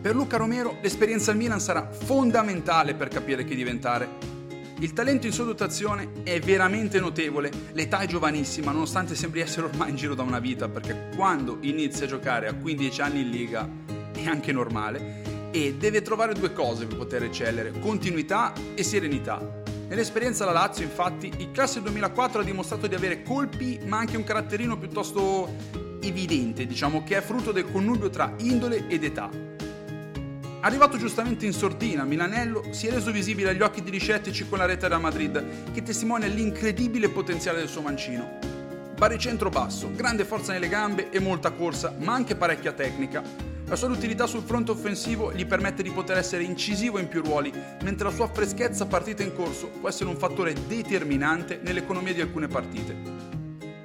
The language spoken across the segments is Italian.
Per Luca Romero l'esperienza al Milan sarà fondamentale per capire chi diventare. Il talento in sua dotazione è veramente notevole, l'età è giovanissima nonostante sembri essere ormai in giro da una vita perché quando inizia a giocare a 15 anni in Liga è anche normale e deve trovare due cose per poter eccellere, continuità e serenità. Nell'esperienza alla Lazio, infatti, il classe 2004 ha dimostrato di avere colpi ma anche un caratterino piuttosto evidente, diciamo che è frutto del connubio tra indole ed età. Arrivato giustamente in sordina, Milanello si è reso visibile agli occhi degli scettici con la rete da Madrid, che testimonia l'incredibile potenziale del suo mancino. Baricentro basso, grande forza nelle gambe e molta corsa, ma anche parecchia tecnica. La sua utilità sul fronte offensivo gli permette di poter essere incisivo in più ruoli, mentre la sua freschezza partita in corso può essere un fattore determinante nell'economia di alcune partite.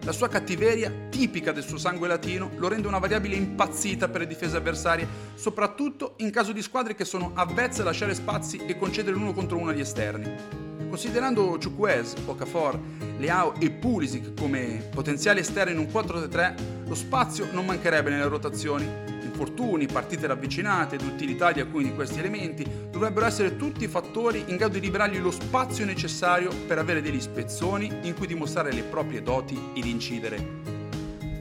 La sua cattiveria, tipica del suo sangue latino, lo rende una variabile impazzita per le difese avversarie, soprattutto in caso di squadre che sono avvezze a lasciare spazi e concedere l'uno contro uno agli esterni. Considerando Chukwuez, Okafor, Leao e Pulisic come potenziali esterni in un 4-3, lo spazio non mancherebbe nelle rotazioni infortuni, partite ravvicinate ed utilità di alcuni di questi elementi dovrebbero essere tutti fattori in grado di liberargli lo spazio necessario per avere degli spezzoni in cui dimostrare le proprie doti ed incidere.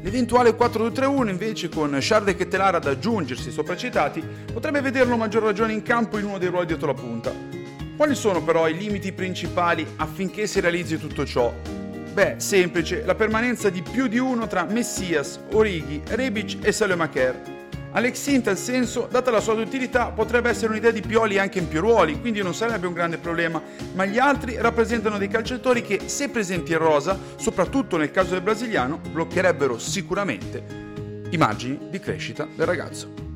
L'eventuale 4-2-3-1 invece con Sharde e Telara ad aggiungersi sopracitati potrebbe vederlo a maggior ragione in campo in uno dei ruoli dietro la punta. Quali sono però i limiti principali affinché si realizzi tutto ciò? Beh, semplice, la permanenza di più di uno tra Messias, Orighi, Rebic e Salemaker Alex in tal senso, data la sua utilità, potrebbe essere un'idea di Pioli anche in più ruoli, quindi non sarebbe un grande problema, ma gli altri rappresentano dei calciatori che, se presenti in rosa, soprattutto nel caso del brasiliano, bloccherebbero sicuramente i margini di crescita del ragazzo.